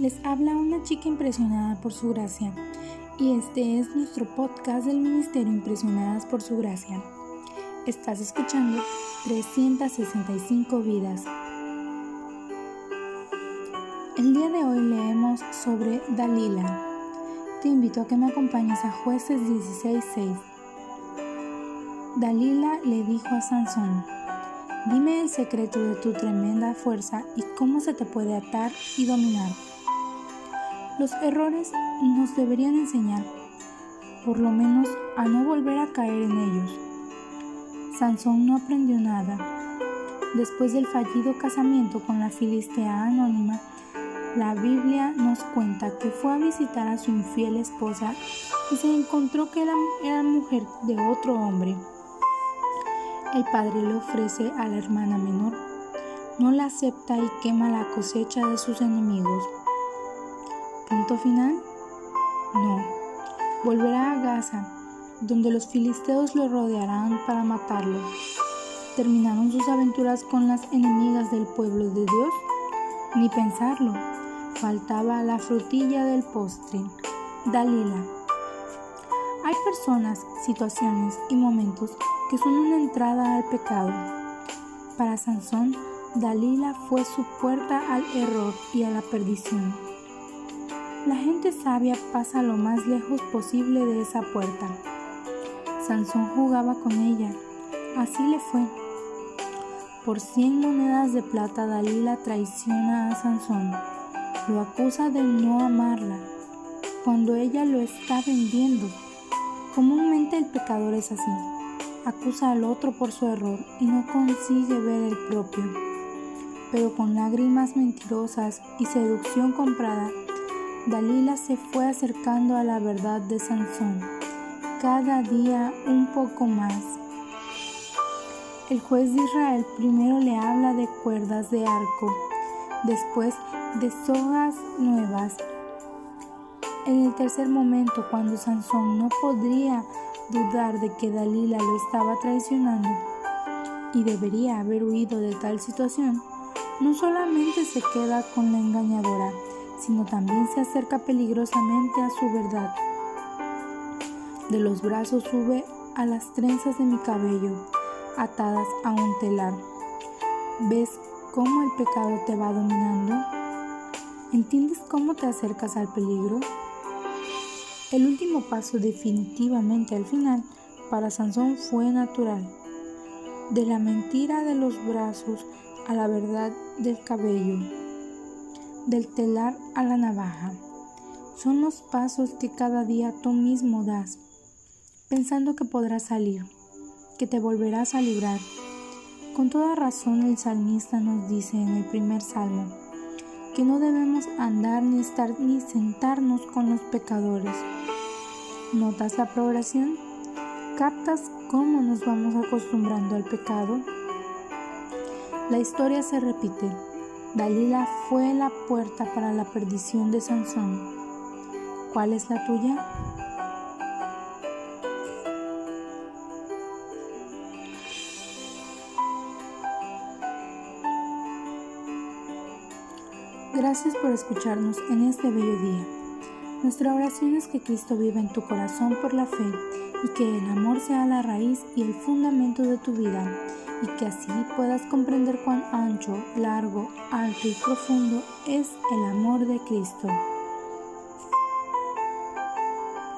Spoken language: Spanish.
Les habla una chica impresionada por su gracia y este es nuestro podcast del Ministerio Impresionadas por su gracia. Estás escuchando 365 vidas. El día de hoy leemos sobre Dalila. Te invito a que me acompañes a jueces 16.6. Dalila le dijo a Sansón, dime el secreto de tu tremenda fuerza y cómo se te puede atar y dominar. Los errores nos deberían enseñar, por lo menos, a no volver a caer en ellos. Sansón no aprendió nada. Después del fallido casamiento con la filistea anónima, la Biblia nos cuenta que fue a visitar a su infiel esposa y se encontró que era, era mujer de otro hombre. El padre le ofrece a la hermana menor, no la acepta y quema la cosecha de sus enemigos. ¿Punto final? No. Volverá a Gaza, donde los filisteos lo rodearán para matarlo. ¿Terminaron sus aventuras con las enemigas del pueblo de Dios? Ni pensarlo. Faltaba la frutilla del postre. Dalila. Hay personas, situaciones y momentos que son una entrada al pecado. Para Sansón, Dalila fue su puerta al error y a la perdición. La gente sabia pasa lo más lejos posible de esa puerta. Sansón jugaba con ella. Así le fue. Por cien monedas de plata Dalila traiciona a Sansón. Lo acusa de no amarla, cuando ella lo está vendiendo. Comúnmente el pecador es así. Acusa al otro por su error y no consigue ver el propio. Pero con lágrimas mentirosas y seducción comprada, Dalila se fue acercando a la verdad de Sansón, cada día un poco más. El juez de Israel primero le habla de cuerdas de arco, después de sogas nuevas. En el tercer momento, cuando Sansón no podría dudar de que Dalila lo estaba traicionando y debería haber huido de tal situación, no solamente se queda con la engañadora, sino también se acerca peligrosamente a su verdad. De los brazos sube a las trenzas de mi cabello, atadas a un telar. ¿Ves cómo el pecado te va dominando? ¿Entiendes cómo te acercas al peligro? El último paso definitivamente al final para Sansón fue natural. De la mentira de los brazos a la verdad del cabello del telar a la navaja. Son los pasos que cada día tú mismo das, pensando que podrás salir, que te volverás a librar. Con toda razón el salmista nos dice en el primer salmo que no debemos andar ni estar ni sentarnos con los pecadores. ¿Notas la progresión? ¿Captas cómo nos vamos acostumbrando al pecado? La historia se repite Dalila fue la puerta para la perdición de Sansón. ¿Cuál es la tuya? Gracias por escucharnos en este bello día. Nuestra oración es que Cristo viva en tu corazón por la fe y que el amor sea la raíz y el fundamento de tu vida y que así puedas comprender cuán ancho, largo, alto y profundo es el amor de Cristo.